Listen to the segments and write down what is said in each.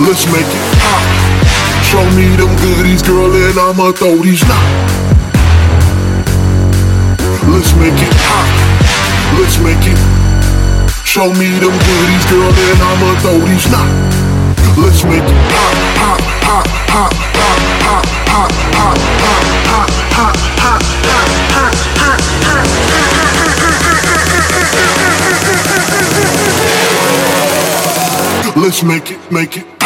Let's make it pop. Show me them goodies, girl, and I'ma throw these. Let's make it pop. Let's make it. Show me them goodies, girl, and I'ma throw these. Let's make it pop, pop, pop, pop, pop, pop, pop, pop, pop, pop, pop, pop, pop, pop. Let's make it, make it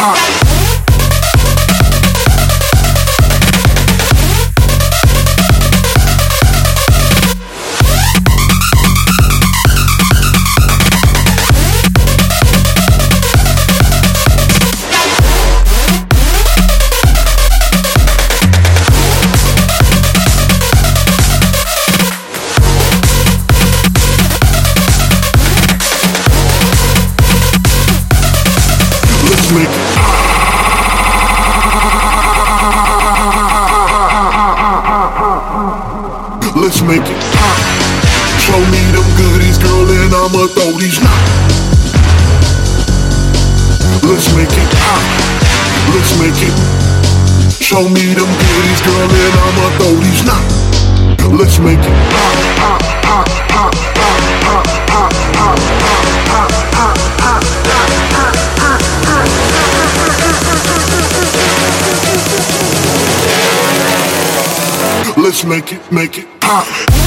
Make it. Let's make it pop. Show me them goodies, girl, and I'ma throw these now. Let's make it pop. Let's make it. Show me them goodies, girl, and I'ma throw these now. Let's make it pop, pop, pop, pop, pop, pop, pop, pop, pop, pop, pop, pop, Let's make it, make it up.